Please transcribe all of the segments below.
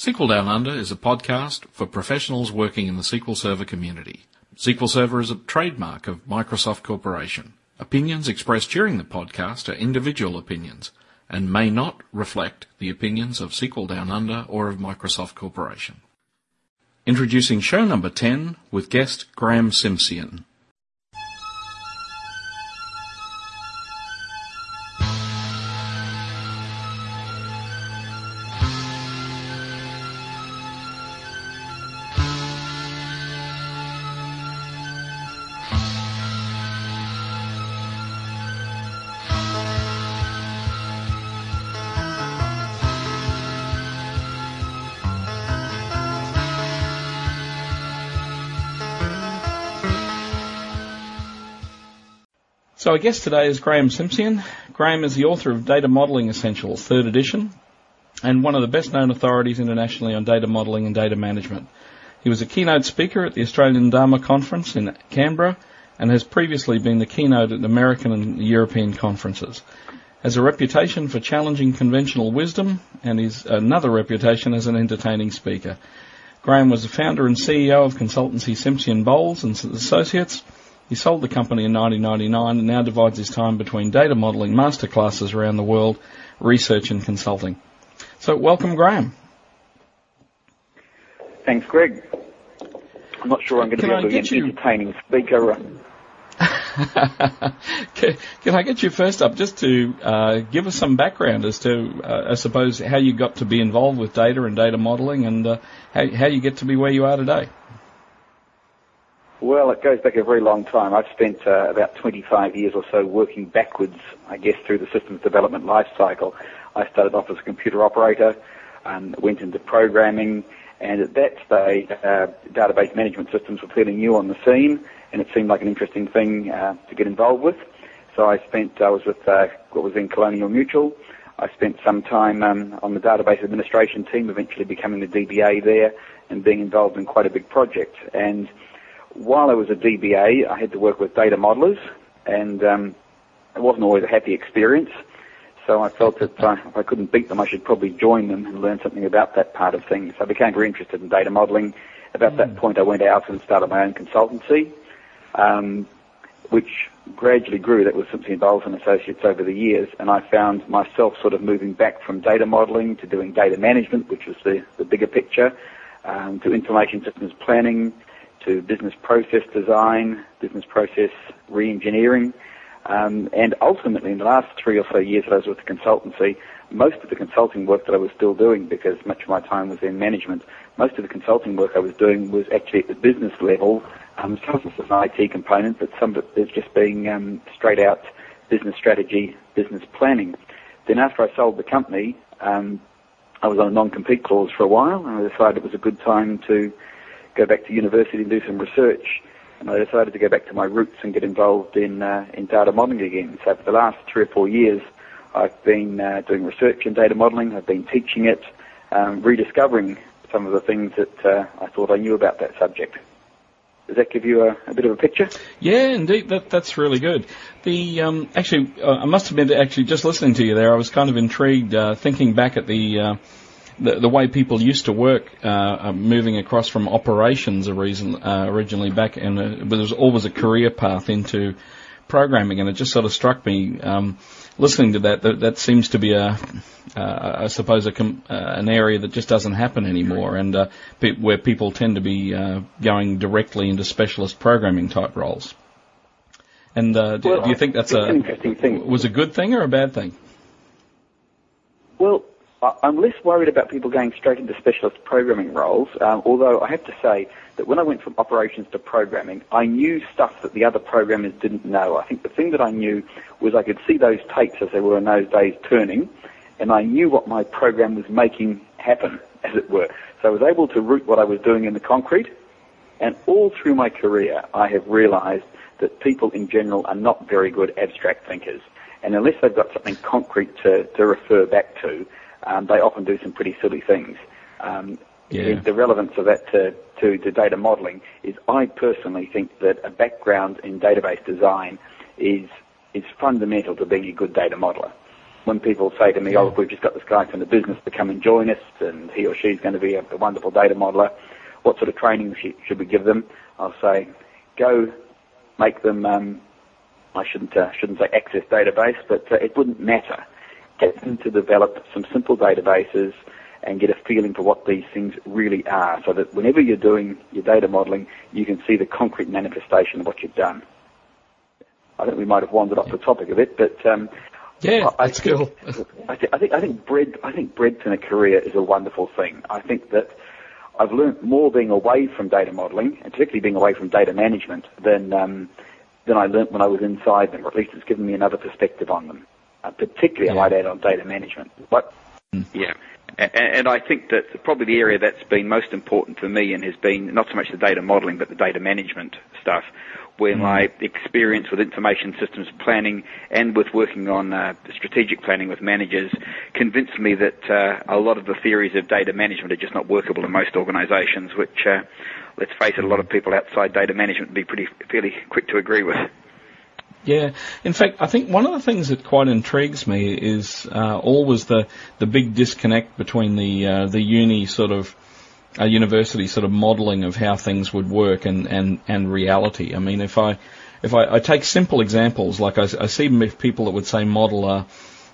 SQL Down Under is a podcast for professionals working in the SQL Server community. SQL Server is a trademark of Microsoft Corporation. Opinions expressed during the podcast are individual opinions and may not reflect the opinions of SQL Down Under or of Microsoft Corporation. Introducing show number 10 with guest Graeme Simsion. Our guest today is Graeme Simsion. Graeme is the author of Data Modelling Essentials, third edition, and one of the best known authorities internationally on data modelling and data management. He was a keynote speaker at the Australian DAMA Conference in Canberra and has previously been the keynote at American and European conferences. Has a reputation for challenging conventional wisdom and is another reputation as an entertaining speaker. Graeme was the founder and CEO of consultancy Simsion Bowles and Associates he sold the company in 1999 and now divides his time between data modelling masterclasses around the world, research and consulting. So welcome, Graeme. Thanks, Greg. I'm not sure I'm going to Can be able to be an entertaining speaker. can, can, I get you first up just to uh, give us some background as to, uh, I suppose, how you got to be involved with data and data modelling and uh, how, how you get to be where you are today? Well, it goes back a very long time. I've spent uh, about 25 years or so working backwards, I guess, through the systems development life cycle. I started off as a computer operator and went into programming, and at that stage, uh, database management systems were fairly new on the scene, and it seemed like an interesting thing uh, to get involved with. So I spent, I was with uh, what was then Colonial Mutual. I spent some time um, on the database administration team, eventually becoming the DBA there and being involved in quite a big project. And while I was a DBA, I had to work with data modelers, and um, it wasn't always a happy experience. So I felt that uh, if I couldn't beat them, I should probably join them and learn something about that part of things. So I became very interested in data modeling. About mm. that point, I went out and started my own consultancy, um, which gradually grew. That was Simsion Bowles and Associates over the years, and I found myself sort of moving back from data modeling to doing data management, which was the, the bigger picture, um, to information systems planning, to business process design, business process re-engineering, um, and ultimately in the last three or so years that I was with the consultancy, most of the consulting work that I was still doing, because much of my time was in management, most of the consulting work I was doing was actually at the business level. Um, some of an IT component, but some of it was just being um, straight out business strategy, business planning. Then after I sold the company, um, I was on a non-compete clause for a while, and I decided it was a good time to go back to university and do some research. And I decided to go back to my roots and get involved in uh, in data modeling again. So for the last three or four years, I've been uh, doing research in data modeling. I've been teaching it, um, rediscovering some of the things that uh, I thought I knew about that subject. Does that give you a, a bit of a picture? Yeah, indeed. That, that's really good. The um, actually, uh, I must admit, actually, just listening to you there, I was kind of intrigued, uh, thinking back at the uh, the, the way people used to work, uh, uh moving across from operations reason, uh, originally back, and uh, there was always a career path into programming, and it just sort of struck me um, listening to that, that that seems to be a, uh, I suppose, a com- uh, an area that just doesn't happen anymore, and uh, pe- where people tend to be uh, going directly into specialist programming type roles. And uh, do, well, do, you think that's a interesting thing? Was a good thing or a bad thing? Well, I'm less worried about people going straight into specialist programming roles, um, although I have to say that when I went from operations to programming, I knew stuff that the other programmers didn't know. I think the thing that I knew was I could see those tapes as they were in those days turning, and I knew what my program was making happen, as it were. So I was able to root what I was doing in the concrete, and all through my career, I have realized that people in general are not very good abstract thinkers. And unless they've got something concrete to, to refer back to, um, they often do some pretty silly things. Um, yeah. The relevance of that to, to, to data modeling is I personally think that a background in database design is, is fundamental to being a good data modeler. when people say to me, "Oh, we've just got this guy from the business to come and join us, and he or she's going to be a, a wonderful data modeler," what sort of training should, should we give them? I'll say, go make them. Um, I shouldn't uh, shouldn't say access database, but uh, it wouldn't matter. Get them to develop some simple databases and get a feeling for what these things really are, so that whenever you're doing your data modeling, you can see the concrete manifestation of what you've done. I think we might have wandered off the topic a bit, but um, yeah, I, that's think, cool. I, th- I think I think bread I think breadth in a career is a wonderful thing. I think that I've learned more being away from data modeling, and particularly being away from data management, than um, than I learnt when I was inside them, or at least it's given me another perspective on them. Uh, particularly, yeah. I might add on data management. What? Mm. Yeah. And I think that probably the area that's been most important for me and has been not so much the data modeling but the data management stuff, where mm. my experience with information systems planning and with working on uh, strategic planning with managers convinced me that uh, a lot of the theories of data management are just not workable in most organisations, which, uh, let's face it, a lot of people outside data management would be pretty fairly quick to agree with. Yeah, in fact, I think one of the things that quite intrigues me is uh, always the the big disconnect between the uh, the uni sort of a university sort of modelling of how things would work and, and, and reality. I mean, if I if I, I take simple examples, like I, I see people that would say model a,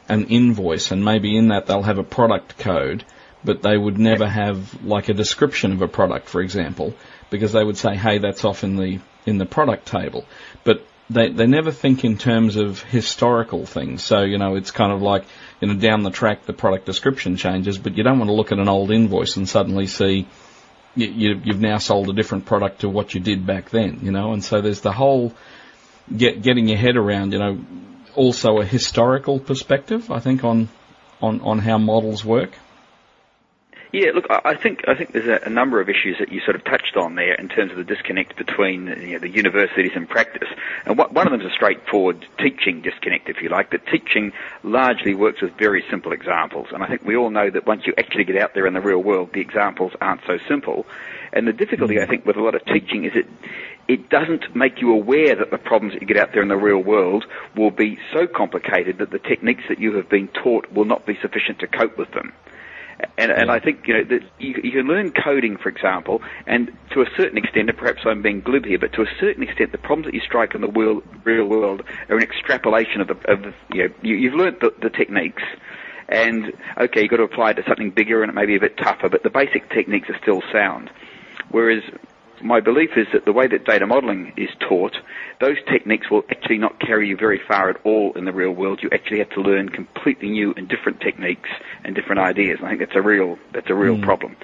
an invoice, and maybe in that they'll have a product code, but they would never have like a description of a product, for example, because they would say, hey, that's off in the in the product table. But they they never think in terms of historical things. So you know, it's kind of like you know down the track the product description changes, but you don't want to look at an old invoice and suddenly see you, you, you've now sold a different product to what you did back then. You know, and so there's the whole get getting your head around. You know, also a historical perspective. I think on on on how models work. Yeah, look, I think I think there's a, a, number of issues that you sort of touched on there in terms of the disconnect between you know, the universities and practice, and what, one of them is a straightforward teaching disconnect, if you like. That teaching largely works with very simple examples, and I think we all know that once you actually get out there in the real world, the examples aren't so simple. And the difficulty, I think, with a lot of teaching is it it doesn't make you aware that the problems that you get out there in the real world will be so complicated that the techniques that you have been taught will not be sufficient to cope with them. And, and I think you know that you, you can learn coding, for example, and to a certain extent, and perhaps I'm being glib here, but to a certain extent, the problems that you strike in the world, real world are an extrapolation of the, of the you know, you, you've learned the, the techniques, and okay, you've got to apply it to something bigger and it may be a bit tougher, but the basic techniques are still sound. Whereas my belief is that the way that data modeling is taught, those techniques will actually not carry you very far at all in the real world. You actually have to learn completely new and different techniques and different ideas. I think that's a real that's a real mm. problem.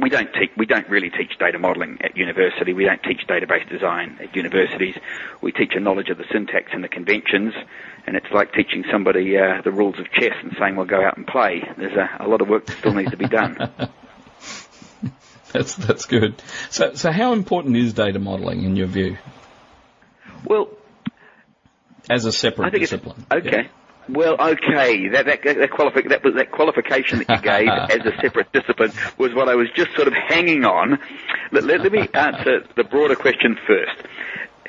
We don't teach we don't really teach data modeling at university. We don't teach database design at universities. We teach a knowledge of the syntax and the conventions, and it's like teaching somebody uh, the rules of chess and saying, "Well, go out and play." There's a, a lot of work that still needs to be done. That's that's good. So so how important is data modelling in your view? Well, as a separate discipline. Okay. Yeah. Well, okay, that that that, qualifi- that, that qualification that you gave as a separate discipline was what I was just sort of hanging on. Let, let, let me answer the broader question first.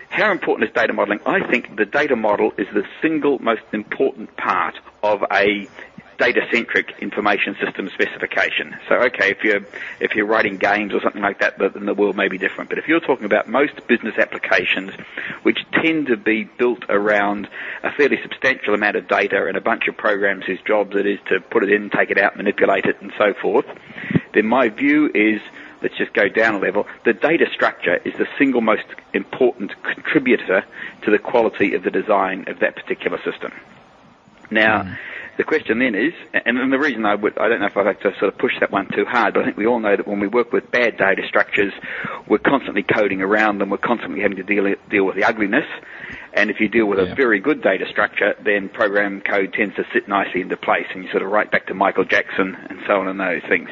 How important is data modeling? I think the data model is the single most important part of a data-centric information system specification. So, okay, if you're if you're writing games or something like that, then the world may be different. But if you're talking about most business applications, which tend to be built around a fairly substantial amount of data and a bunch of programs whose jobs it is to put it in, take it out, manipulate it, and so forth, then my view is let's just go down a level. The data structure is the single most important contributor to the quality of the design of that particular system. Now, mm. The question then is, and, and the reason I would, I don't know if I'd like to sort of push that one too hard, but I think we all know that when we work with bad data structures, we're constantly coding around them, we're constantly having to deal, deal with the ugliness, and if you deal with yeah. a very good data structure, then program code tends to sit nicely into place, and you sort of write back to Michael Jackson and so on and those things.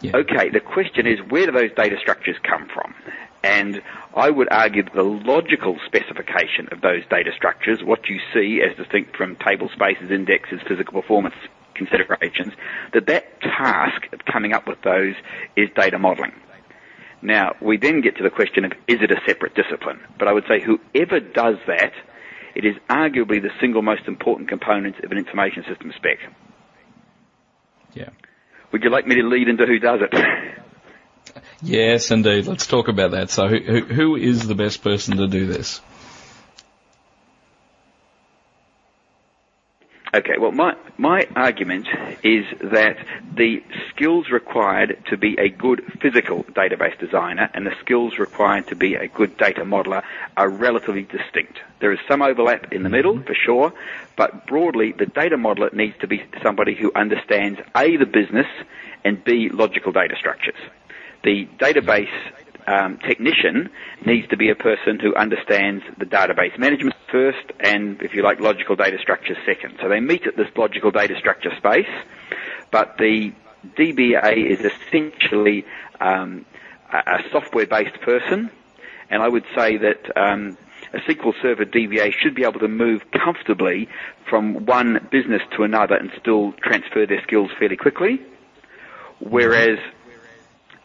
Yeah. Okay, the question is, where do those data structures come from? And I would argue that the logical specification of those data structures, what you see as distinct from table spaces, indexes, physical performance considerations, that that task of coming up with those is data modeling. Now, we then get to the question of is it a separate discipline? But I would say whoever does that it is arguably the single most important component of an information system spec. Yeah. Would you like me to lead into who does it? Yes, indeed. Let's talk about that. So, who, who is the best person to do this? Okay, well, my, my argument is that the skills required to be a good physical database designer and the skills required to be a good data modeler are relatively distinct. There is some overlap in the middle, for sure, but broadly, the data modeler needs to be somebody who understands A, the business, and B, logical data structures. The database um, technician needs to be a person who understands the database management first and, if you like, logical data structure second. So they meet at this logical data structure space, but the DBA is essentially um, a software-based person, and I would say that um, a SQL Server DBA should be able to move comfortably from one business to another and still transfer their skills fairly quickly, whereas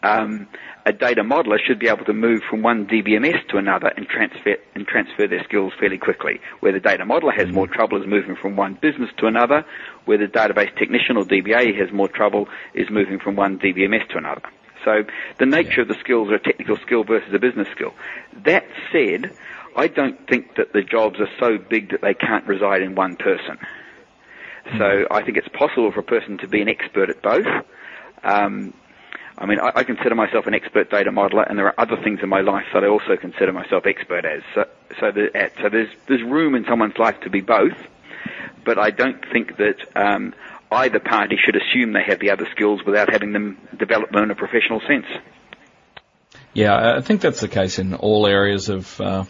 um, a data modeler should be able to move from one DBMS to another and transfer and transfer their skills fairly quickly. Where the data modeler has more trouble is moving from one business to another, where the database technician or DBA has more trouble is moving from one DBMS to another. So the nature of the skills are a technical skill versus a business skill. That said, I don't think that the jobs are so big that they can't reside in one person. So I think it's possible for a person to be an expert at both. Um, I mean, I, I, consider myself an expert data modeler, and there are other things in my life that I also consider myself expert as. So, so, the, so there's there's room in someone's life to be both, but I don't think that um, either party should assume they have the other skills without having them develop them in a professional sense. Yeah, I think that's the case in all areas of uh,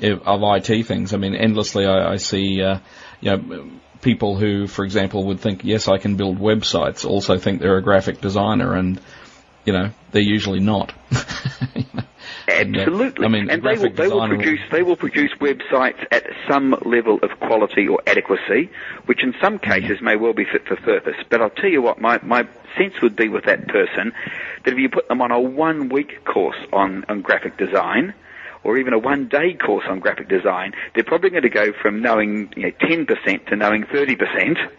of IT things. I mean, endlessly I, I see, uh, you know, people who, for example, would think, yes, I can build websites, also think they're a graphic designer, and you know, they're usually not. Absolutely. I mean, and they will, they will produce they will produce websites at some level of quality or adequacy, which in some mm-hmm. cases may well be fit for purpose. But I'll tell you what, my my sense would be with that person that if you put them on a one week course on, on graphic design, or even a one day course on graphic design, they're probably going to go from knowing you know, 10% to knowing 30%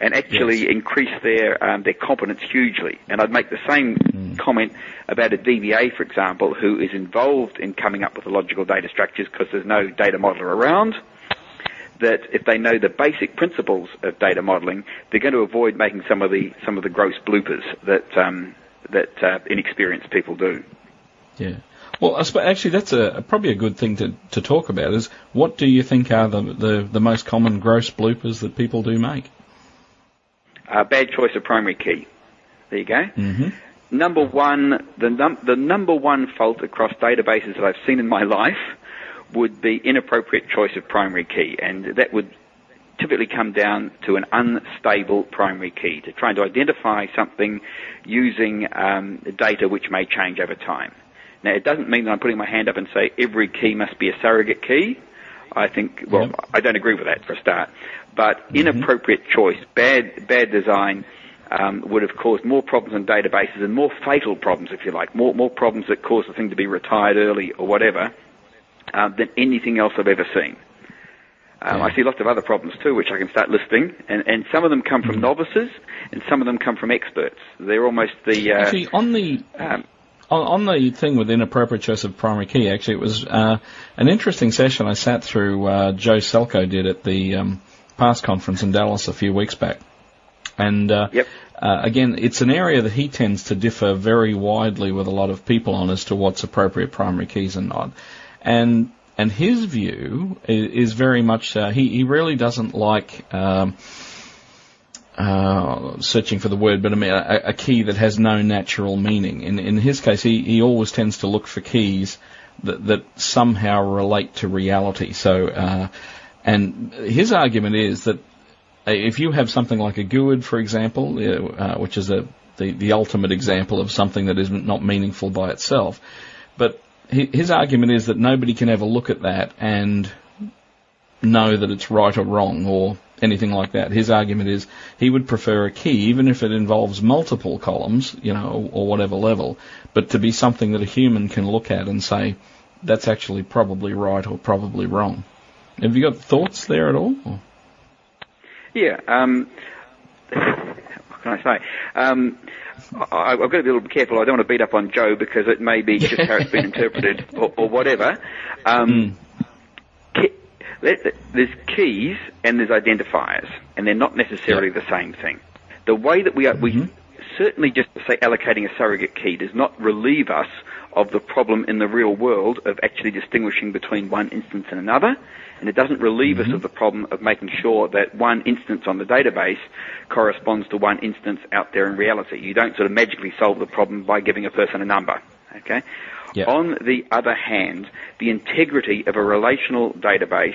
and actually yes. increase their um, their competence hugely. And I'd make the same mm. comment about a DBA, for example, who is involved in coming up with the logical data structures because there's no data modeler around. That if they know the basic principles of data modeling, they're going to avoid making some of the some of the gross bloopers that um, that uh, inexperienced people do. Yeah. Well, actually, that's a, probably a good thing to, to talk about. Is what do you think are the, the, the most common gross bloopers that people do make? Uh, bad choice of primary key. There you go. Mm-hmm. Number one, the, num- the number one fault across databases that I've seen in my life would be inappropriate choice of primary key, and that would typically come down to an unstable primary key, to trying to identify something using um, data which may change over time. Now, it doesn't mean that I'm putting my hand up and say every key must be a surrogate key. I think, well, yep. I don't agree with that for a start. But mm-hmm. inappropriate choice, bad, bad design, um, would have caused more problems in databases and more fatal problems, if you like, more, more problems that cause the thing to be retired early or whatever, um, than anything else I've ever seen. Um, yeah. I see lots of other problems too, which I can start listing, and, and some of them come from mm-hmm. novices, and some of them come from experts. They're almost the uh, actually on the um, on, the thing with inappropriate choice of primary key. Actually, it was uh, an interesting session I sat through. Uh, Joe Celko did at the um, PASS conference in Dallas a few weeks back. And uh, yep. uh, again, it's an area that he tends to differ very widely with a lot of people on as to what's appropriate primary keys and not. And and his view is, is very much uh, he he really doesn't like. Um, uh, searching for the word, but I mean a, a, key that has no natural meaning. In in his case, he, he always tends to look for keys that that somehow relate to reality. So uh, and his argument is that if you have something like a GUID, for example, uh, which is a, the, the ultimate example of something that is not meaningful by itself, but his argument is that nobody can ever look at that and know that it's right or wrong or anything like that. His argument is he would prefer a key, even if it involves multiple columns, you know, or, or whatever level, but to be something that a human can look at and say, that's actually probably right or probably wrong. Have you got thoughts there at all? Or? Yeah. Um, what can I say? Um, I, have got to be a little careful. I don't want to beat up on Joe because it may be just how it's been interpreted or, or whatever. Um, mm. There's keys and there's identifiers, and they're not necessarily the same thing. The way that we are, mm-hmm. we certainly just say allocating a surrogate key does not relieve us of the problem in the real world of actually distinguishing between one instance and another and it doesn't relieve mm-hmm. us of the problem of making sure that one instance on the database corresponds to one instance out there in reality. You don't sort of magically solve the problem by giving a person a number. Okay? Yep. On the other hand, the integrity of a relational database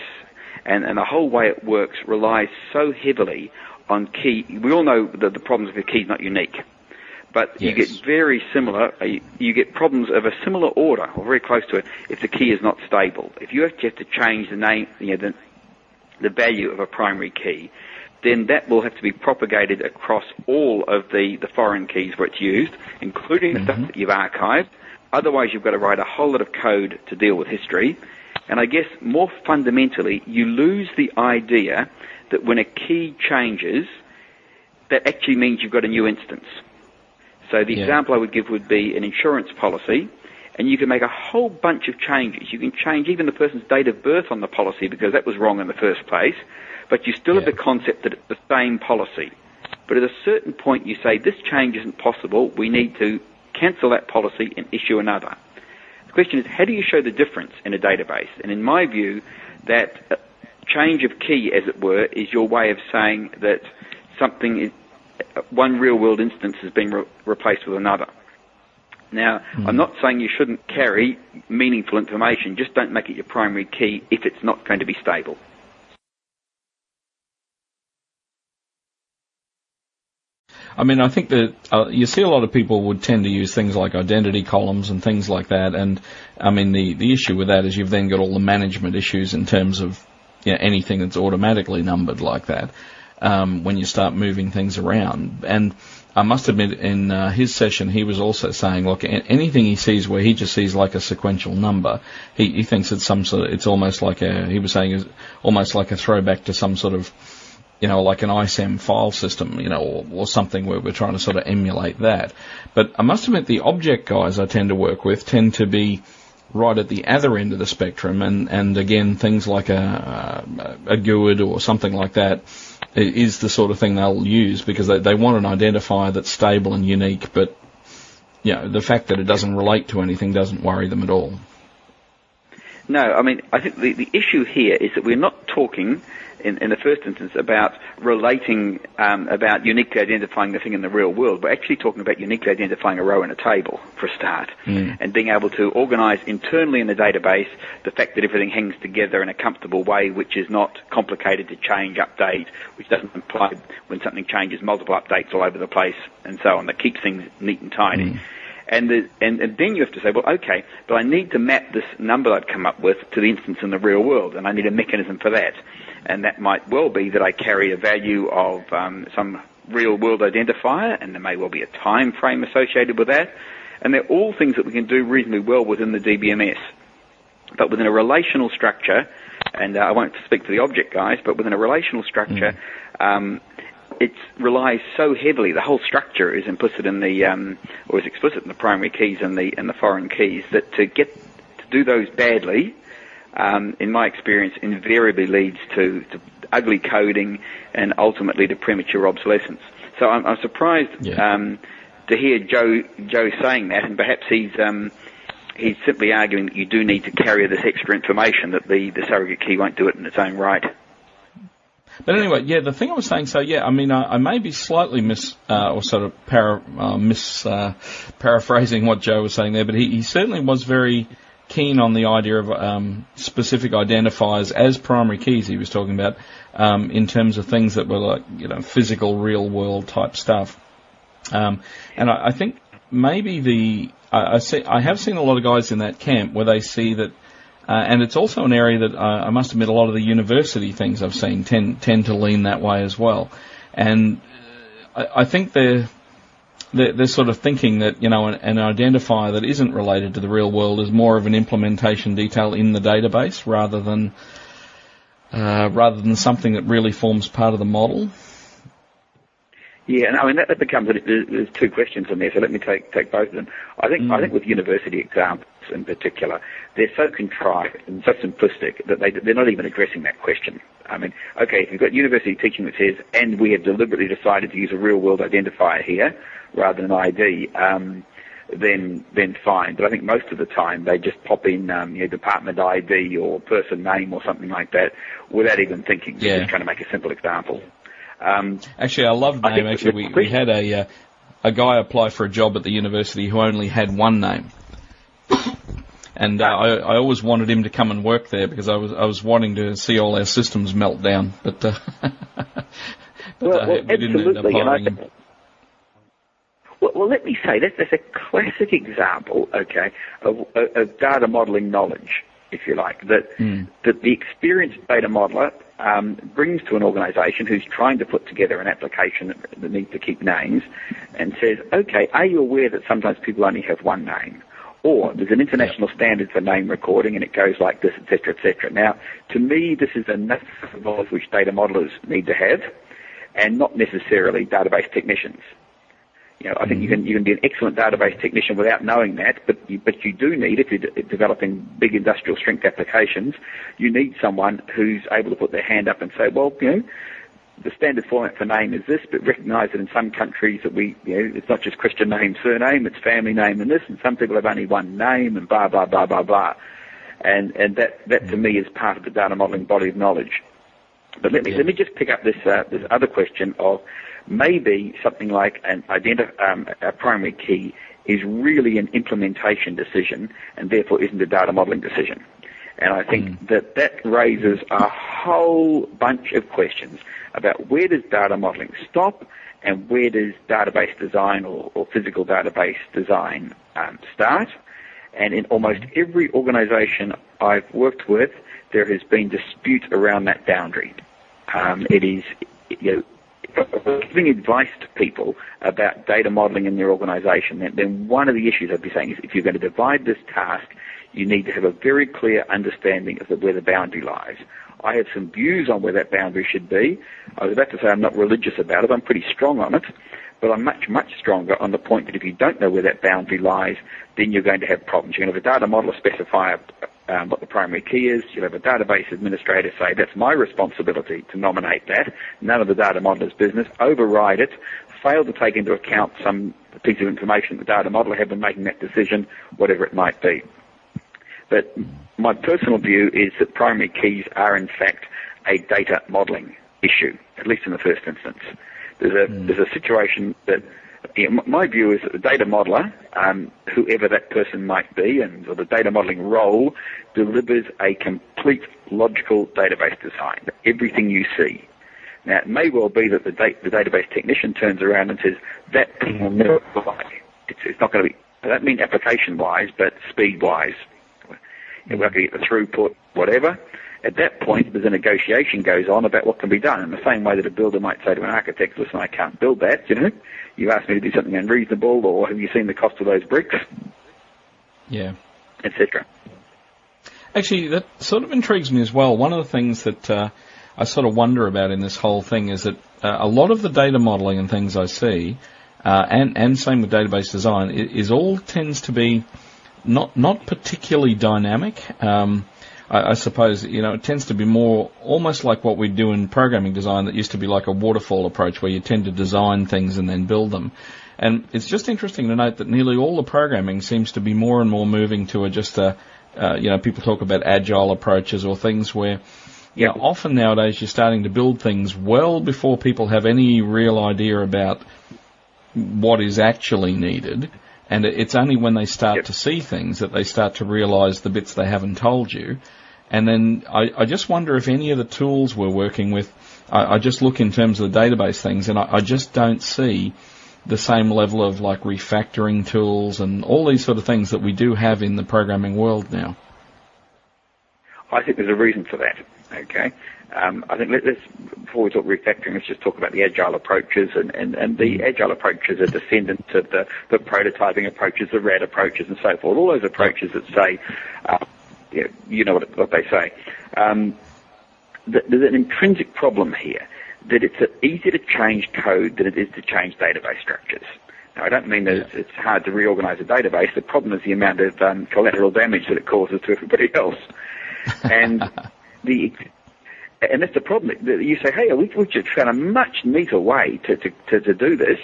and, and the whole way it works relies so heavily on key. We all know that the problems with a key is not unique but yes. you get very similar, uh, you get problems of a similar order, or very close to it, if the key is not stable. If you have to, change the name, you know, the, the value of a primary key, then that will have to be propagated across all of the, the foreign keys where it's used, including mm-hmm. the stuff mm-hmm. that you've archived. Otherwise, you've got to write a whole lot of code to deal with history. And I guess more fundamentally, you lose the idea that when a key changes, that actually means you've got a new instance. So the yeah. example I would give would be an insurance policy, and you can make a whole bunch of changes. You can change even the person's date of birth on the policy because that was wrong in the first place, but you still yeah. have the concept that it's the same policy. But at a certain point, you say this change isn't possible. We need to cancel that policy and issue another. The question is, how do you show the difference in a database? And in my view, that change of key, as it were, is your way of saying that something is, one real world instance has been re- replaced with another. Now, mm. I'm not saying you shouldn't carry meaningful information, just don't make it your primary key if it's not going to be stable. I mean, I think that uh, you see a lot of people would tend to use things like identity columns and things like that. And I mean, the, the issue with that is you've then got all the management issues in terms of you know, anything that's automatically numbered like that um, when you start moving things around. And I must admit, in uh, his session, he was also saying, look, anything he sees where he just sees like a sequential number, he, he thinks it's some sort of, it's almost like a, he was saying, it's almost like a throwback to some sort of, you know, like an ISAM file system, you know, or, or something where we're trying to sort of emulate that. But I must admit, the object guys I tend to work with tend to be right at the other end of the spectrum, and and again, things like a a, GUID or something like that is the sort of thing they'll use because they, they want an identifier that's stable and unique, but you know, the fact that it doesn't relate to anything doesn't worry them at all. No, I mean, I think the, the issue here is that we're not talking in, in the first instance about relating, um, about uniquely identifying the thing in the real world. We're actually talking about uniquely identifying a row in a table for a start, mm. and being able to organise internally in the database the fact that everything hangs together in a comfortable way, which is not complicated to change, update, which doesn't imply when something changes multiple updates all over the place, and so on. That keeps things neat and tidy. Mm. And, the, and, and, then you have to say, well, okay, but I need to map this number I've come up with to the instance in the real world, and I need a mechanism for that and that might well be that I carry a value of um, some real world identifier, and there may well be a time frame associated with that. And they're all things that we can do reasonably well within the DBMS. But within a relational structure, and uh, I won't speak to the object guys, but within a relational structure, mm. um, it relies so heavily. The whole structure is implicit in the, um, or is explicit in the primary keys and the and the foreign keys. That to get to do those badly, um, in my experience, invariably leads to, to, ugly coding and ultimately to premature obsolescence. So I'm, I'm surprised yeah. um, to hear Joe Joe saying that, and perhaps he's um, he's simply arguing that you do need to carry this extra information that the, the surrogate key won't do it in its own right. But anyway, yeah, the thing I was saying, so yeah, I mean, I, I may be slightly mis, uh, or sort of para, uh, uh, paraphrasing what Joe was saying there, but he, he certainly was very, keen on the idea of um, specific identifiers as primary keys he was talking about um, in terms of things that were like you know physical real world type stuff. Um, and I, I, think maybe the I, I, see I have seen a lot of guys in that camp where they see that uh, and it's also an area that uh, I must admit a lot of the university things I've seen tend tend to lean that way as well and uh, I, I think they're they're, they're, sort of thinking that you know an, an, identifier that isn't related to the real world is more of an implementation detail in the database rather than uh, rather than something that really forms part of the model? Yeah, and I mean that, that becomes there's two questions in there. So let me take take both of them. I think mm. I think with university examples in particular, they're so contrived and so simplistic that they they're not even addressing that question. I mean, okay, if you've got university teaching that says, and we have deliberately decided to use a real world identifier here rather than an ID. Um, then then fine. But I think most of the time they just pop in um, you know, department ID or person name or something like that without even thinking. They're yeah. just trying to make a simple example. Um, actually, I love name. Actually, we, we had a uh, a guy apply for a job at the university who only had one name. And uh, I, I always wanted him to come and work there because I was I was wanting to see all our systems melt down, but, uh, but well, uh, well, we didn't end up. Well, well, let me say that that's a classic example, okay, of, of data modeling knowledge, if you like, that mm. that the experienced data modeler um, brings to an organisation who's trying to put together an application that, that needs to keep names, and says, okay, are you aware that sometimes people only have one name? Or there's an international standard for name recording, and it goes like this, etc., etc. Now, to me, this is a knowledge which data modelers need to have, and not necessarily database technicians. You know, I think you can you can be an excellent database technician without knowing that, but you, but you do need if you're developing big industrial strength applications, you need someone who's able to put their hand up and say, well, you know, the standard format for name is this, but recognise that in some countries that we, you know, it's not just Christian name, surname, it's family name and this, and some people have only one name and blah blah blah blah blah, and and that that to me is part of the data modelling body of knowledge. But let me let me just pick up this uh, this other question of maybe something like an identi- um, a primary key is really an implementation decision and therefore isn't a data modeling decision. And I think mm. that that raises a whole bunch of questions about where does data modeling stop and where does database design or, or physical database design um, start. And in almost hmm. every organization I've worked with, there has been dispute around that boundary. Um, it is, you know, giving advice to people about data modeling in their organization, then, then one of the issues I'd be saying is if you're going to divide this task, you need to have a very clear understanding of the, where the boundary lies. I have some views on where that boundary should be. I was about to say I'm not religious about it. I'm pretty strong on it. But I'm much, much stronger on the point that if you don't know where that boundary lies, then you're going to have problems. You're going to have a data modeler specify um, what the primary key is. You'll have a database administrator say, that's my responsibility to nominate that. None of the data modeler's business. Override it. Fail to take into account some piece of information that the data modeler had been making that decision, whatever it might be. But my personal view is that primary keys are in fact a data modeling issue, at least in the first instance. There's a, mm. there's a situation that my view is that the data modeler, um, whoever that person might be, and or the data modeling role, delivers a complete logical database design. Everything you see. Now, it may well be that the, da- the database technician turns around and says that thing will never fly. It's, it's not going to be. I don't mean application-wise, but speed-wise. We're going to get the throughput, whatever. At that point, there's a negotiation goes on about what can be done. In the same way that a builder might say to an architect, listen, I can't build that, you know. You asked me to do something unreasonable, or have you seen the cost of those bricks? Yeah. Etc. Actually, that sort of intrigues me as well. One of the things that uh, I sort of wonder about in this whole thing is that uh, a lot of the data modeling and things I see, uh, and and same with database design, is, is all tends to be not not particularly dynamic. Um, I, I, suppose you know it tends to be more almost like what we do in programming design that used to be like a waterfall approach where you tend to design things and then build them. And it's just interesting to note that nearly all the programming seems to be more and more moving to a just a uh, you know people talk about agile approaches or things where you know, often nowadays you're starting to build things well before people have any real idea about what is actually needed. And it's only when they start yep. to see things that they start to realise the bits they haven't told you. And then I, I, just wonder if any of the tools we're working with, I, I just look in terms of the database things, and I, I, just don't see the same level of like refactoring tools and all these sort of things that we do have in the programming world now. I think there's a reason for that. Okay, um, I think let, us before we talk refactoring, let's just talk about the agile approaches, and, and, and the mm. agile approaches are descendants of the, the prototyping approaches, the RAD approaches, and so forth. All those approaches that say, uh, you know, you know what, what, they say. Um, there's an intrinsic problem here that it's easier to change code than it is to change database structures. Now, I don't mean that it's, it's hard to reorganize a database. The problem is the amount of um, collateral damage that it causes to everybody else. And the and that's the problem. You say, hey, we, we've just found a much neater way to, to, to, to do this.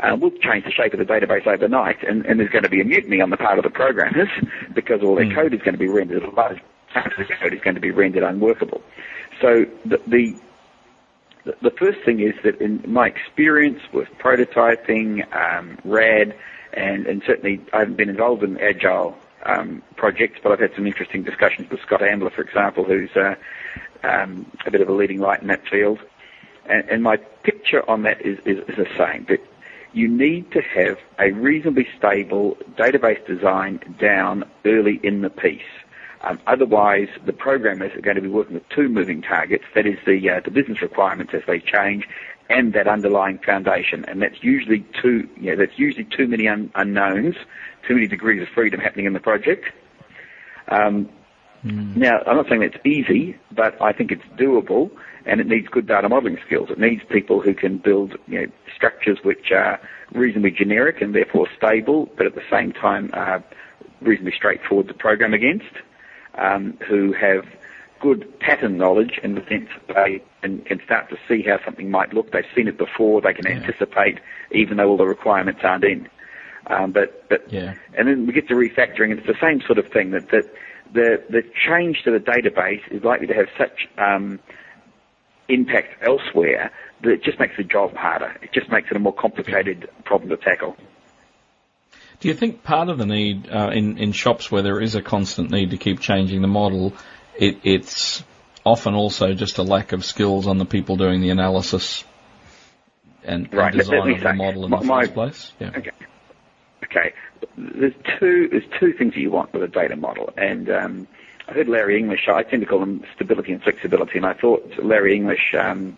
Uh, we'll change the shape of the database overnight, and, and, there's going to be a mutiny on the part of the programmers because all their mm. code is going to be rendered, a large part of the code is going to be rendered unworkable. So the, the the first thing is that in my experience with prototyping, um, RAD, and, and certainly I haven't been involved in agile um, projects, but I've had some interesting discussions with Scott Ambler, for example, who's uh, um, a bit of a leading light in that field. And, and my picture on that is, is, is the same, that you need to have a reasonably stable database design down early in the piece. Um, otherwise, the programmers are going to be working with two moving targets. That is the uh, the business requirements as they change, and that underlying foundation. And that's usually too you know, that's usually too many un- unknowns, too many degrees of freedom happening in the project. Um, mm. Now, I'm not saying that's easy, but I think it's doable, and it needs good data modeling skills. It needs people who can build you know, structures which are reasonably generic and therefore stable, but at the same time are reasonably straightforward to program against um, who have good pattern knowledge in the sense that they can, can, start to see how something might look. They've seen it before. They can yeah. anticipate, even though all the requirements aren't in. Um, but but yeah. and then we get to refactoring, and it's the same sort of thing that that the the change to the database is likely to have such um, impact elsewhere that it just makes the job harder. It just makes it a more complicated problem to tackle. Do you think part of the need uh, in in shops where there is a constant need to keep changing the model, it, it's often also just a lack of skills on the people doing the analysis and, right. and design of the model in my, the first place? Yeah. Okay. Okay. There's two there's two things that you want with a data model, and um, I heard Larry English. I tend to call them stability and flexibility, and I thought Larry English um,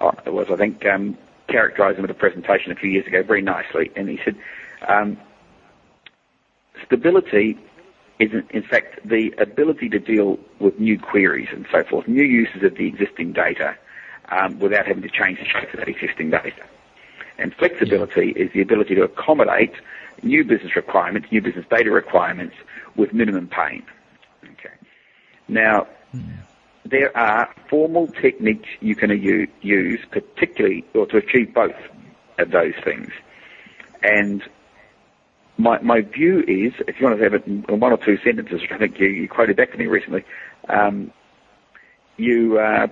uh, was I think um, characterised a presentation a few years ago very nicely, and he said. Um, Stability is, in fact, the ability to deal with new queries and so forth, new uses of the existing data um, without having to change the shape of that existing data. And flexibility is the ability to accommodate new business requirements, new business data requirements with minimum pain. Okay. Now, there are formal techniques you can use, particularly, or to achieve both of those things. And my, my view is, if you want to have it in one or two sentences, which I think you, you quoted back to me recently, um, you uh,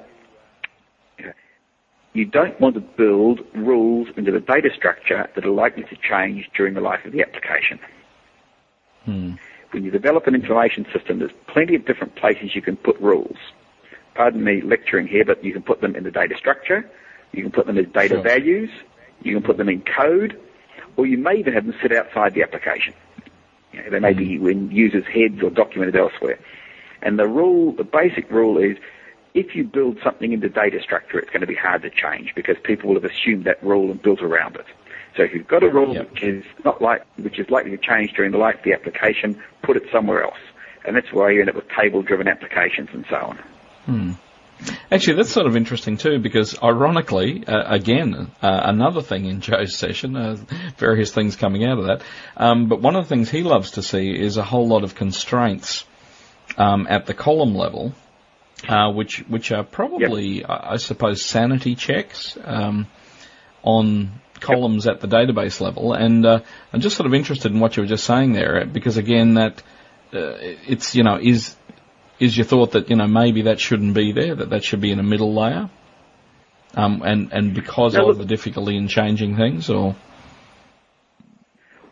you don't want to build rules into the data structure that are likely to change during the life of the application. Hmm. When you develop an information system, there's plenty of different places you can put rules. Pardon me lecturing here, but you can put them in the data structure, you can put them as data sure. values, you can put them in code, or you may even have them sit outside the application. You know, they may be hmm. in users' heads or documented elsewhere. And the rule, the basic rule is, if you build something into the data structure, it's going to be hard to change because people will have assumed that rule and built around it. So if you've got a rule yep. which is not like, which is likely to change during the life of the application, put it somewhere else. And that's why you end up with table-driven applications and so on. Hmm. Actually, that's sort of interesting too, because ironically, uh, again, uh, another thing in Joe's session, uh, various things coming out of that. Um, but one of the things he loves to see is a whole lot of constraints um, at the column level, uh, which which are probably, yep. I suppose, sanity checks um, on columns yep. at the database level. And uh, I'm just sort of interested in what you were just saying there, because again, that uh, it's you know is is your thought that you know maybe that shouldn't be there, that that should be in a middle layer, um, and and because now, of look, the difficulty in changing things, or?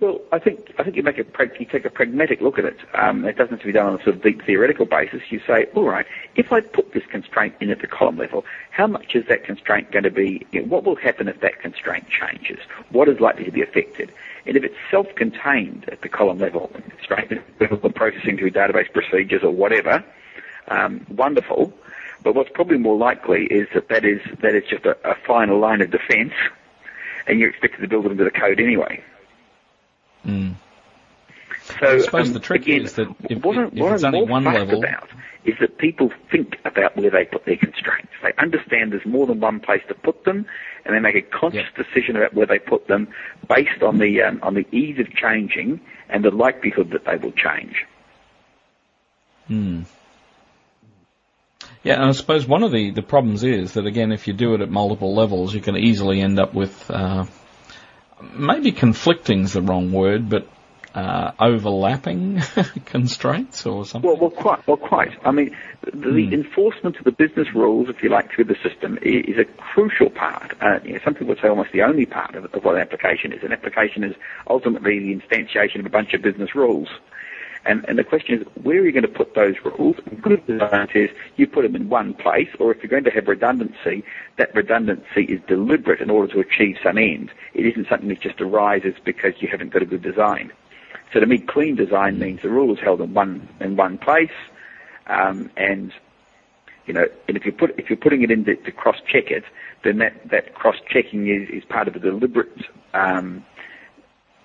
Well, I think I think you make a you take a pragmatic look at it. Um, it doesn't have to be done on a sort of deep theoretical basis. You say, all right, if I put this constraint in at the column level, how much is that constraint going to be? You know, what will happen if that constraint changes? What is likely to be affected? And if it's self-contained at the column level, straight the processing through database procedures or whatever, um, wonderful. But what's probably more likely is that that is that is just a, a final line of defence, and you're expected to build it into the code anyway. Mm. So I suppose um, the trick again, is that if, what, if what it's I'm only one level, about is that people think about where they put their constraints. They understand there's more than one place to put them, and they make a conscious Yep. decision about where they put them based on the um, on the ease of changing and the likelihood that they will change. Hmm. Yeah, and I suppose one of the, the problems is that again, if you do it at multiple levels, you can easily end up with uh, maybe conflicting is the wrong word, but uh, overlapping constraints or something. Well, well, quite. Well, quite. I mean, the, the enforcement of the business rules, if you like, through the system i- is a crucial part. Uh, you know, some people would say almost the only part of, of what an application is. An application is ultimately the instantiation of a bunch of business rules. And, and the question is, where are you going to put those rules? And good design says you put them in one place, or if you're going to have redundancy, that redundancy is deliberate in order to achieve some end. It isn't something that just arises because you haven't got a good design. So to me, clean design means the rule is held in one in one place, um, and you know, and if you put if you're putting it in to, to cross check it, then that that cross checking is, is part of a deliberate um,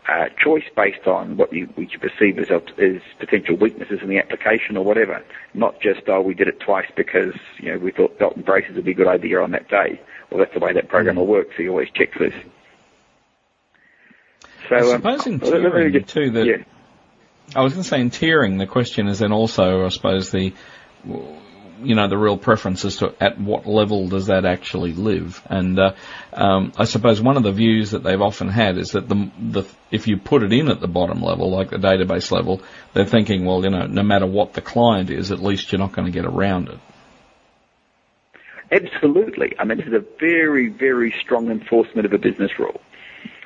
uh, choice based on what you which you perceive as as potential weaknesses in the application or whatever. Not just oh we did it twice because you know we thought belt and braces would be a good idea on that day. Well, that's the way that program will work. So you always check this. So I um, in let- let me tiering just- too that yeah. I was going to say in tiering, the question is then also, I suppose, the you know the real preference as to at what level does that actually live, and uh, um, I suppose one of the views that they've often had is that the the if you put it in at the bottom level, like the database level, they're thinking, well, you know, no matter what the client is, at least you're not going to get around it. Absolutely. I mean, this is a very, very strong enforcement of a business rule.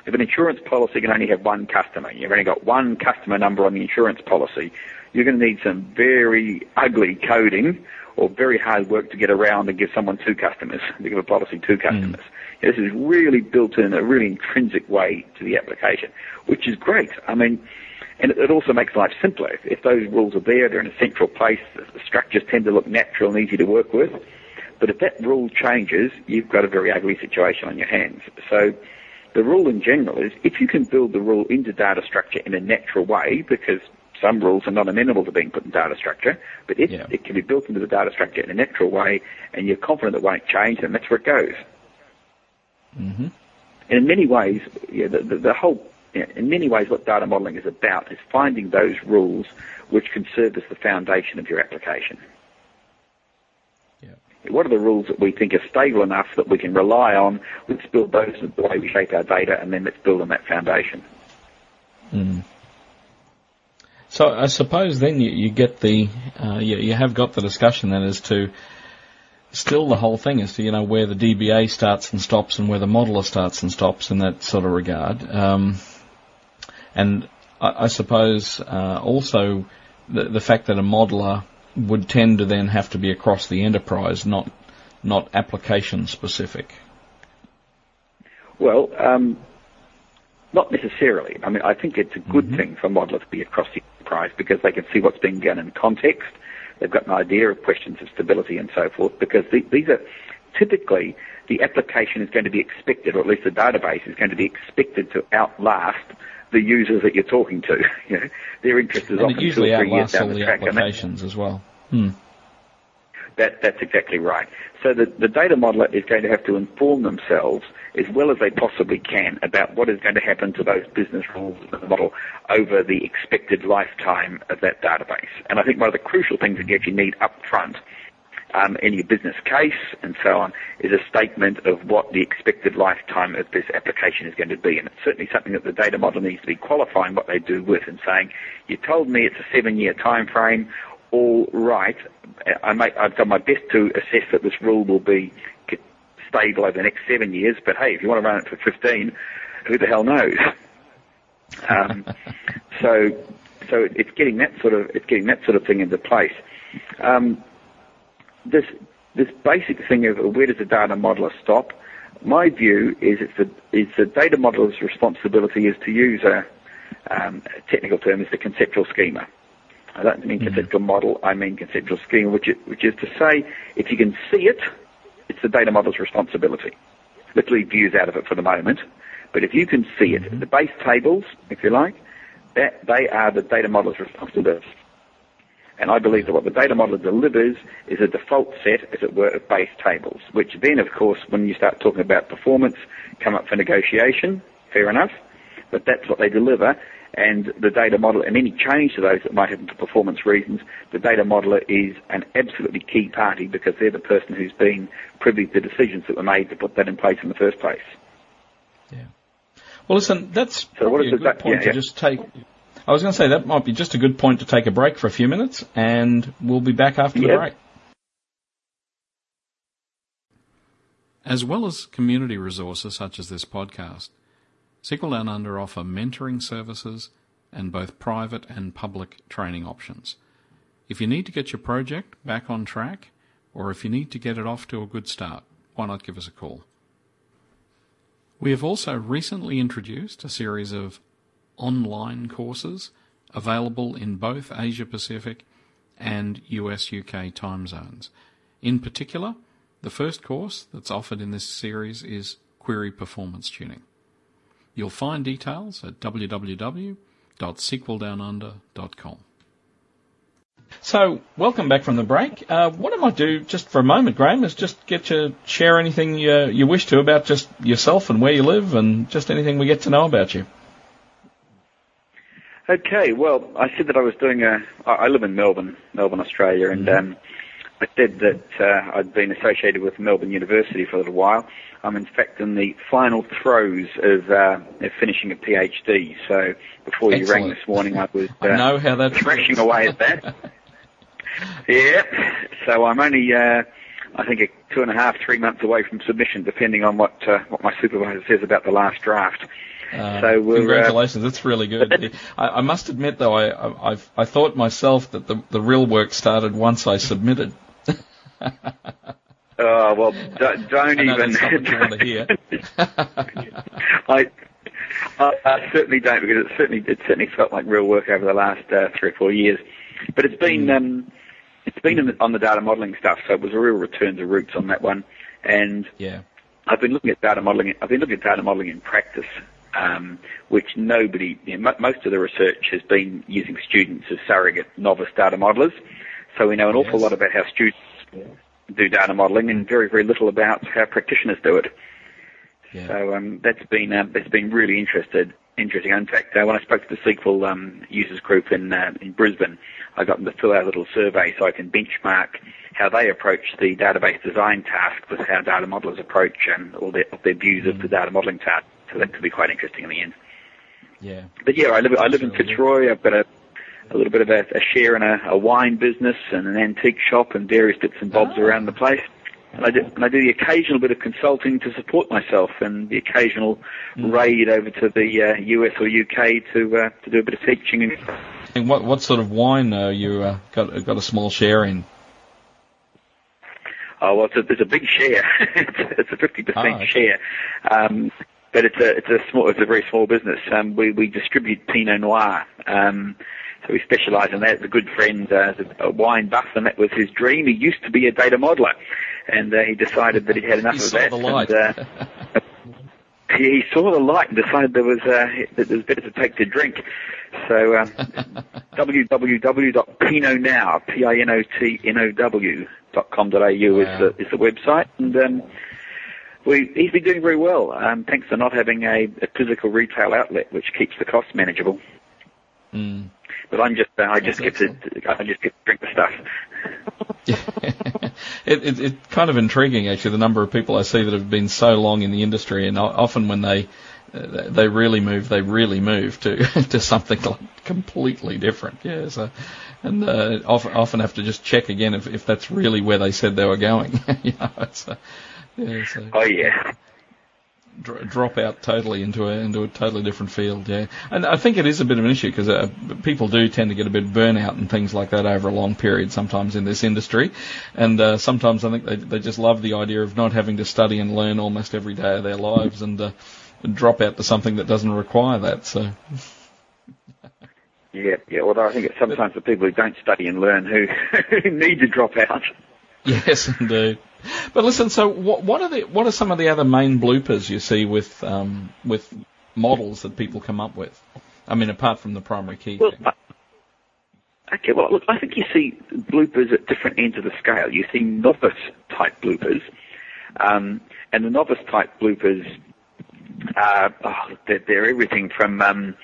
If an insurance policy can only have one customer, you've only got one customer number on the insurance policy, you're going to need some very ugly coding or very hard work to get around and give someone two customers, to give a policy two customers. Mm. This is really built in a really intrinsic way to the application, which is great. I mean, and it, also makes life simpler. If, those rules are there, they're in a central place, the structures tend to look natural and easy to work with. But if that rule changes, you've got a very ugly situation on your hands. So the rule in general is if you can build the rule into data structure in a natural way, because some rules are not amenable to being put in data structure, but if Yeah. it can be built into the data structure in a natural way and you're confident it won't change, then that's where it goes. hmm And in many ways, yeah, the, the, the whole, yeah, in many ways, what data modeling is about is finding those rules which can serve as the foundation of your application. Yeah. What are the rules that we think are stable enough that we can rely on? Let's build those in the way we shape our data, and then let's build on that foundation. Mm. So I suppose then you, you get the uh, you, you have got the discussion then as to still the whole thing as to you know where the DBA starts and stops and where the modeler starts and stops in that sort of regard. Um, and I, I suppose uh, also the, the fact that a modeler would tend to then have to be across the enterprise, not not application specific. Well, um, not necessarily. I mean, I think it's a good thing for modelers to be across the enterprise because they can see what's being done in context. They've got an idea of questions of stability and so forth because the, these are typically the application is going to be expected, or at least the database is going to be expected to outlast the users that you're talking to. You know, their interest is And often usually two or three years down the the track. applications as well. Hmm. That, that's exactly right. So the, the data modeler is going to have to inform themselves as well as they possibly can about what is going to happen to those business rules of the model over the expected lifetime of that database. And I think one of the crucial things that you actually need up front um, in your business case and so on is a statement of what the expected lifetime of this application is going to be. And it's certainly something that the data model needs to be qualifying what they do with and saying, you told me it's a seven-year time frame. All right, I make, I've done my best to assess that this rule will be stable over the next seven years. But hey, if you want to run it for 15, who the hell knows? Um, so, so it's getting that sort of it's getting that sort of thing into place. Um, this this basic thing of where does the data modeler stop? My view is it's the is the data modeler's responsibility is to use a, um, a technical term is the conceptual schema. I don't mean conceptual mm-hmm. model. I mean conceptual schema, which is, which is to say, if you can see it, it's the data model's responsibility. Let's leave views out of it for the moment. But if you can see it, mm-hmm. the base tables, if you like, that they are the data model's responsibility. And I believe that what the data model delivers is a default set, as it were, of base tables, which then, of course, when you start talking about performance, come up for negotiation, fair enough, but that's what they deliver. And the data model, and any change to those that might happen for performance reasons, the data modeler is an absolutely key party because they're the person who's been privy to the decisions that were made to put that in place in the first place. Yeah. Well, listen, that's so probably a good that, point yeah, to yeah. just take. I was going to say that might be just a good point to take a break for a few minutes, and we'll be back after the break. As well as community resources such as this podcast, SQL Down Under offer mentoring services and both private and public training options. If you need to get your project back on track, or if you need to get it off to a good start, why not give us a call? We have also recently introduced a series of online courses available in both Asia Pacific and US UK time zones. In particular, the first course that's offered in this series is Query Performance Tuning. You'll find details at www.sqldownunder.com. So, welcome back from the break. Uh, what I might do just for a moment, Graeme, is just get you to share anything you, you wish to about just yourself and where you live and just anything we get to know about you. Okay, well, I said that I was doing a. I live in Melbourne, Melbourne, Australia, and mm-hmm. um, I said that uh, I'd been associated with Melbourne University for a little while. I'm in fact in the final throes of, uh, of finishing a PhD. So before you rang this morning, I was uh, I know how that's thrashing away at that. yeah, so I'm only. Uh, I think two and a half, three months away from submission, depending on what uh, what my supervisor says about the last draft. Uh, so uh, congratulations, that's really good. I, I, must admit, though, I, I I thought myself that the the real work started once I submitted. Oh well, don't, don't even. want to hear. I, I, I, certainly don't because it certainly it certainly felt like real work over the last uh, three or four years. But it's been mm. um, it's been the, on the data modelling stuff, so it was a real return to roots on that one. And yeah, I've been looking at data modelling. I've been looking at data modelling in practice um, which nobody, you know, most of the research has been using students as surrogate novice data modelers. So we know an yes. awful lot about how students do data modelling and very, very little about how practitioners do it. Yeah. So um, that's been uh, that's been really interested, interesting. In fact, uh, when I spoke to the SQL um, users group in uh, in Brisbane, I got them to fill out a little survey so I can benchmark how they approach the database design task with how data modelers approach and all their, their views mm. of the data modelling task. So that could be quite interesting in the end. Yeah. But yeah, I live I live in Fitzroy. I've got a a little bit of a, a share in a, a, wine business and an antique shop and various bits and bobs oh. around the place. And I, do, and I do the occasional bit of consulting to support myself and the occasional mm. raid over to the uh, US or UK to uh, to do a bit of teaching. And what what sort of wine uh, you uh, got got a small share in? Oh well, it's a, it's a big share. it's a fifty percent oh, share. Um, but it's a it's a small it's a very small business. Um, we we distribute Pinot Noir. Um, so we specialise in that. A good friend, uh, a wine buff, and that was his dream. He used to be a data modeler, and uh, he decided that he'd had enough he of saw that. The light. And, uh, he, he saw the light and decided there was uh, that it was better to take to drink. So uh, www.pinotnow, P-I-N-O-T-N-O-W dot com dot au wow. is the is the website, and um, we, he's been doing very well, um, thanks to not having a, a, physical retail outlet, which keeps the costs manageable. Mm. But I'm just, uh, I just get to, I just get to drink the stuff. it, it, it's kind of intriguing actually the number of people I see that have been so long in the industry, and often when they uh, they really move, they really move to to something like completely different. Yeah, so and uh, often, often have to just check again if if that's really where they said they were going. you know, it's, uh, yeah, so. Oh yeah. Drop out totally into a into a totally different field, yeah. And I think it is a bit of an issue because uh, people do tend to get a bit burnout and things like that over a long period sometimes in this industry, and uh, sometimes I think they they just love the idea of not having to study and learn almost every day of their lives and uh, drop out to something that doesn't require that. So. Yeah, yeah. Although I think it's sometimes the people who don't study and learn who, who need to drop out. Yes, indeed. But listen, so what, what are the what are some of the other main bloopers you see with um, with models that people come up with? I mean, apart from the primary key well, thing. Okay, well, look, I think you see bloopers at different ends of the scale. You see novice type bloopers, um, and the novice type bloopers, uh, oh, they're, they're, everything from um,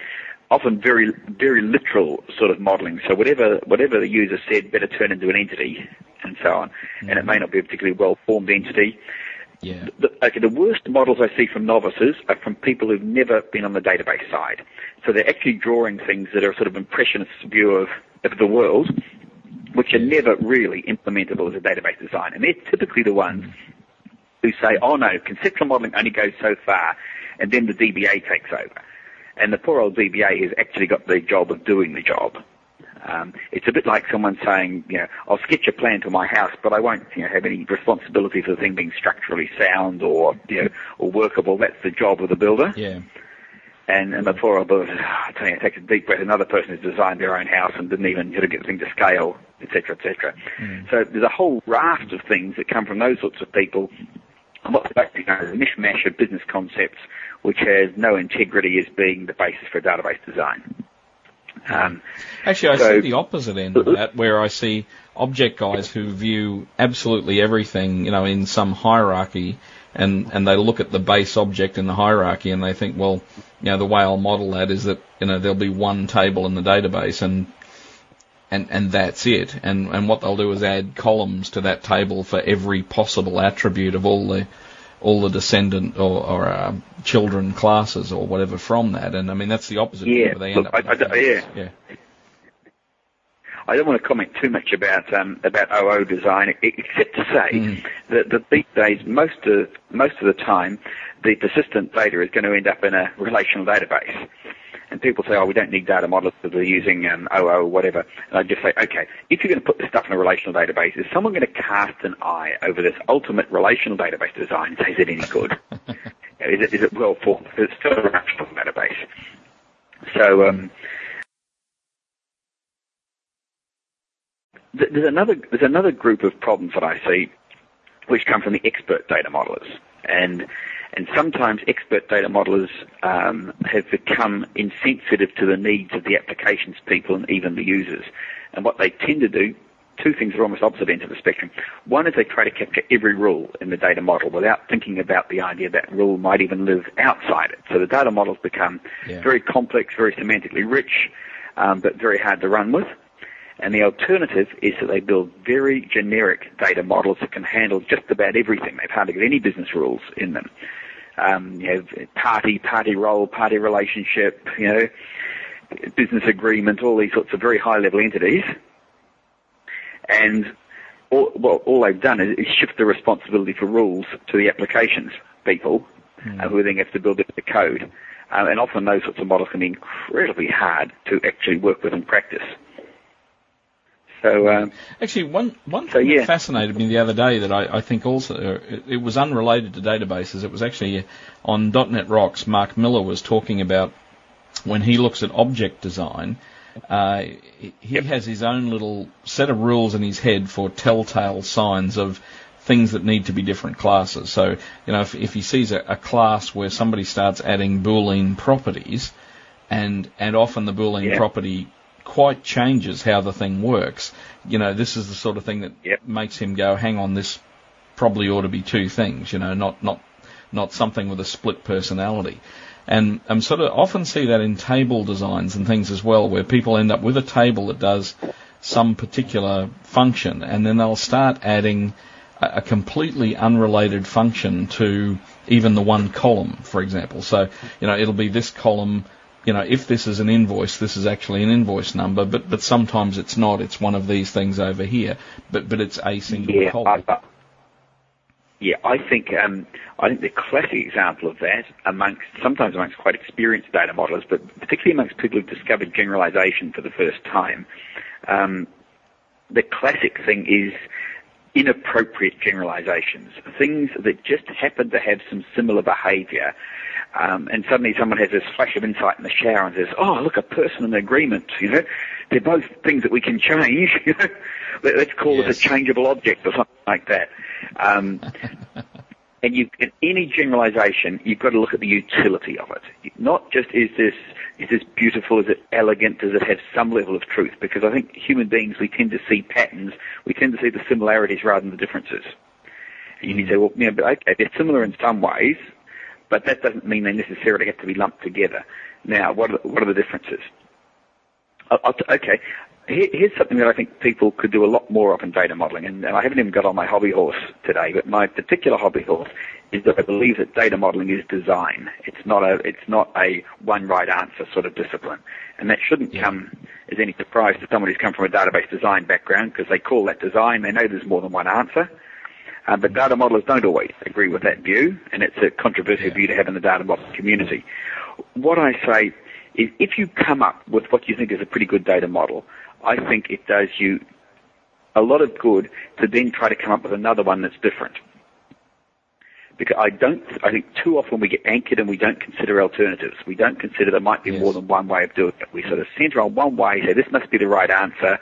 often very very literal sort of modelling. So whatever whatever the user said, better turn into an entity, and so on. Mm-hmm. And it may not be a particularly well formed entity. Yeah. The, okay, the worst models I see from novices are from people who've never been on the database side. So they're actually drawing things that are sort of impressionist view of, of the world, which are never really implementable as a database design. And they're typically the ones who say, oh no, conceptual modeling only goes so far, and then the DBA takes over. And the poor old DBA has actually got the job of doing the job. Um, it's a bit like someone saying, you know, I'll sketch a plan for my house, but I won't, you know, have any responsibility for the thing being structurally sound or, you know, or workable. That's the job of the builder. Yeah. And, and before I, I tell you, it takes a deep breath. Another person has designed their own house and didn't even get the thing to scale, etc., etc. Mm. So there's a whole raft of things that come from those sorts of people. And what's basically known as a mishmash of business concepts, which has no integrity as being the basis for database design. Um, Actually, I so, see the opposite end of that, where I see object guys who view absolutely everything, you know, in some hierarchy, and and they look at the base object in the hierarchy, and they think, well, you know, the way I'll model that is that you know there'll be one table in the database, and and and that's it. And and what they'll do is add columns to that table for every possible attribute of all the all the descendant or, or uh, children classes or whatever from that. And I mean, that's the opposite. Yeah, they end Look, I, I, yeah. yeah. I don't want to comment too much about um, about OO design, except to say mm. that, that these days, most of most of the time, the persistent data is going to end up in a relational database. And people say, oh, we don't need data models because we're using um, OO or whatever. And I just say, okay, if you're going to put this stuff in a relational database, is someone going to cast an eye over this ultimate relational database design and say, is it any good? is, it, is it well formed? It's still a relational database. So, um, there's another there's another group of problems that I see, which come from the expert data modelers, and and sometimes expert data modelers um, have become insensitive to the needs of the applications people and even the users. And what they tend to do, two things are almost opposite ends of the spectrum. One is they try to capture every rule in the data model without thinking about the idea that rule might even live outside it. So the data models become yeah. very complex, very semantically rich, um, but very hard to run with. And the alternative is that they build very generic data models that can handle just about everything. They've hardly got any business rules in them. Um, you know, party, party role, party relationship, you know, business agreement, all these sorts of very high level entities. And all, well, all they've done is, shift the responsibility for rules to the applications people, mm. uh, who then have to build the code. Um, and often those sorts of models can be incredibly hard to actually work with and practice. So um, actually, one one thing so, yeah. that fascinated me the other day that I, I think also it, it, was unrelated to databases. It was actually on .NET Rocks. Mark Miller was talking about when he looks at object design. Uh, he yep. has his own little set of rules in his head for telltale signs of things that need to be different classes. So, you know, if, if he sees a, a class where somebody starts adding Boolean properties, and and often the Boolean yeah. property quite changes how the thing works. You know, this is the sort of thing that yep. makes him go, hang on, this probably ought to be two things, you know, not, not, not something with a split personality. And I'm sort of often see that in table designs and things as well, where people end up with a table that does some particular function, and then they'll start adding a, a completely unrelated function to even the one column, for example. So, you know, it'll be this column you know, if this is an invoice, this is actually an invoice number, but, but sometimes it's not. It's one of these things over here, but, but it's a single yeah, column. I, I, yeah, I think, um, I think the classic example of that amongst, sometimes amongst quite experienced data modelers, but particularly amongst people who've discovered generalization for the first time, um, the classic thing is inappropriate generalizations, things that just happen to have some similar behavior um, and suddenly someone has this flash of insight in the shower and says, "Oh, look, a person and agreement." You know, they're both things that we can change. You know, let's call yes. it a changeable object or something like that. Um, and you, in any generalization, you've got to look at the utility of it. Not just is this is this beautiful, is it elegant, does it have some level of truth? Because I think human beings we tend to see patterns, we tend to see the similarities rather than the differences. And you say, well, you know, but okay, they're similar in some ways, but that doesn't mean they necessarily have to be lumped together. Now, what are the, what are the differences? I'll, t- okay, here's something that I think people could do a lot more of in data modeling, and, and I haven't even got on my hobby horse today, but my particular hobby horse is that I believe that data modeling is design. It's not a it's not a one right answer sort of discipline, and that shouldn't yeah. come as any surprise to someone who's come from a database design background because they call that design. They know there's more than one answer. Uh, but data modelers don't always agree with that view, and it's a controversial yeah. view to have in the data modeling community. What I say is if you come up with what you think is a pretty good data model, I think it does you a lot of good to then try to come up with another one that's different. Because I don't, I think too often we get anchored and we don't consider alternatives. We don't consider there might be yes. more than one way of doing it. We sort of center on one way, say this must be the right answer.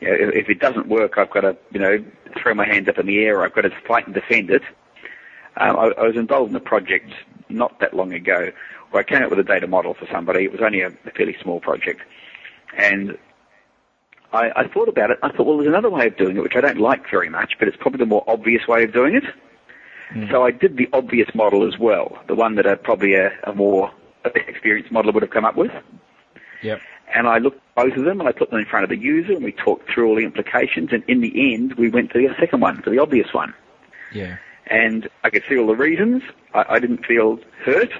You know, if, if, it doesn't work, I've got to, you know, throw my hands up in the air I've got to fight and defend it. Um, I, I was involved in a project not that long ago where I came up with a data model for somebody. It was only a, a fairly small project. And I, I thought about it. I thought, well, there's another way of doing it, which I don't like very much, but it's probably the more obvious way of doing it. Mm. So I did the obvious model as well, the one that a, probably a, a more experienced modeler would have come up with. Yep. And I looked at both of them and I put them in front of the user and we talked through all the implications and in the end we went to the second one, to the obvious one. Yeah. And I could see all the reasons. I, I didn't feel hurt.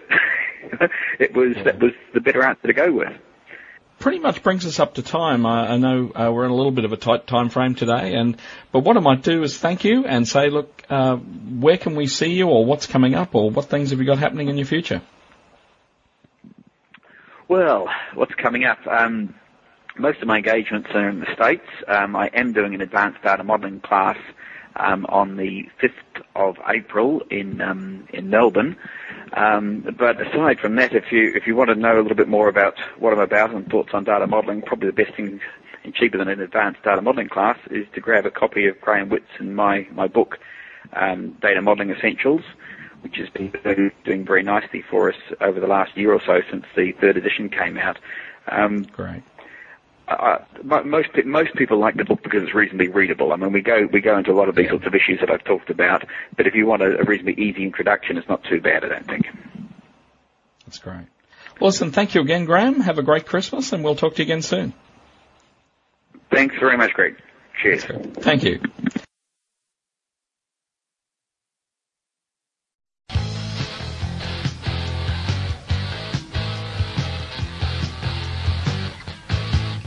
it was yeah. that was the better answer to go with pretty much brings us up to time. I, I know uh, we're in a little bit of a tight time frame today, and but what I might do is thank you and say, look, uh, where can we see you, or what's coming up, or what things have you got happening in your future? Well, what's coming up? Um, most of my engagements are in the States. Um, I am doing an advanced data modeling class um, on the 5th of April in um, in Melbourne. Um, but aside from that, if you if you want to know a little bit more about what I'm about and thoughts on data modelling, probably the best thing and cheaper than an advanced data modelling class is to grab a copy of Graham Witt's and my my book, um, Data Modelling Essentials, which has been doing very nicely for us over the last year or so since the third edition came out. Um, Great uh, most most people like the book because it's reasonably readable. I mean, we go we go into a lot of these sorts of issues that I've talked about, but if you want a, a reasonably easy introduction, it's not too bad, I don't think. That's great. Well, listen, thank you again, Graeme. Have a great Christmas, and we'll talk to you again soon. Thanks very much, Greg. Cheers. Thank you.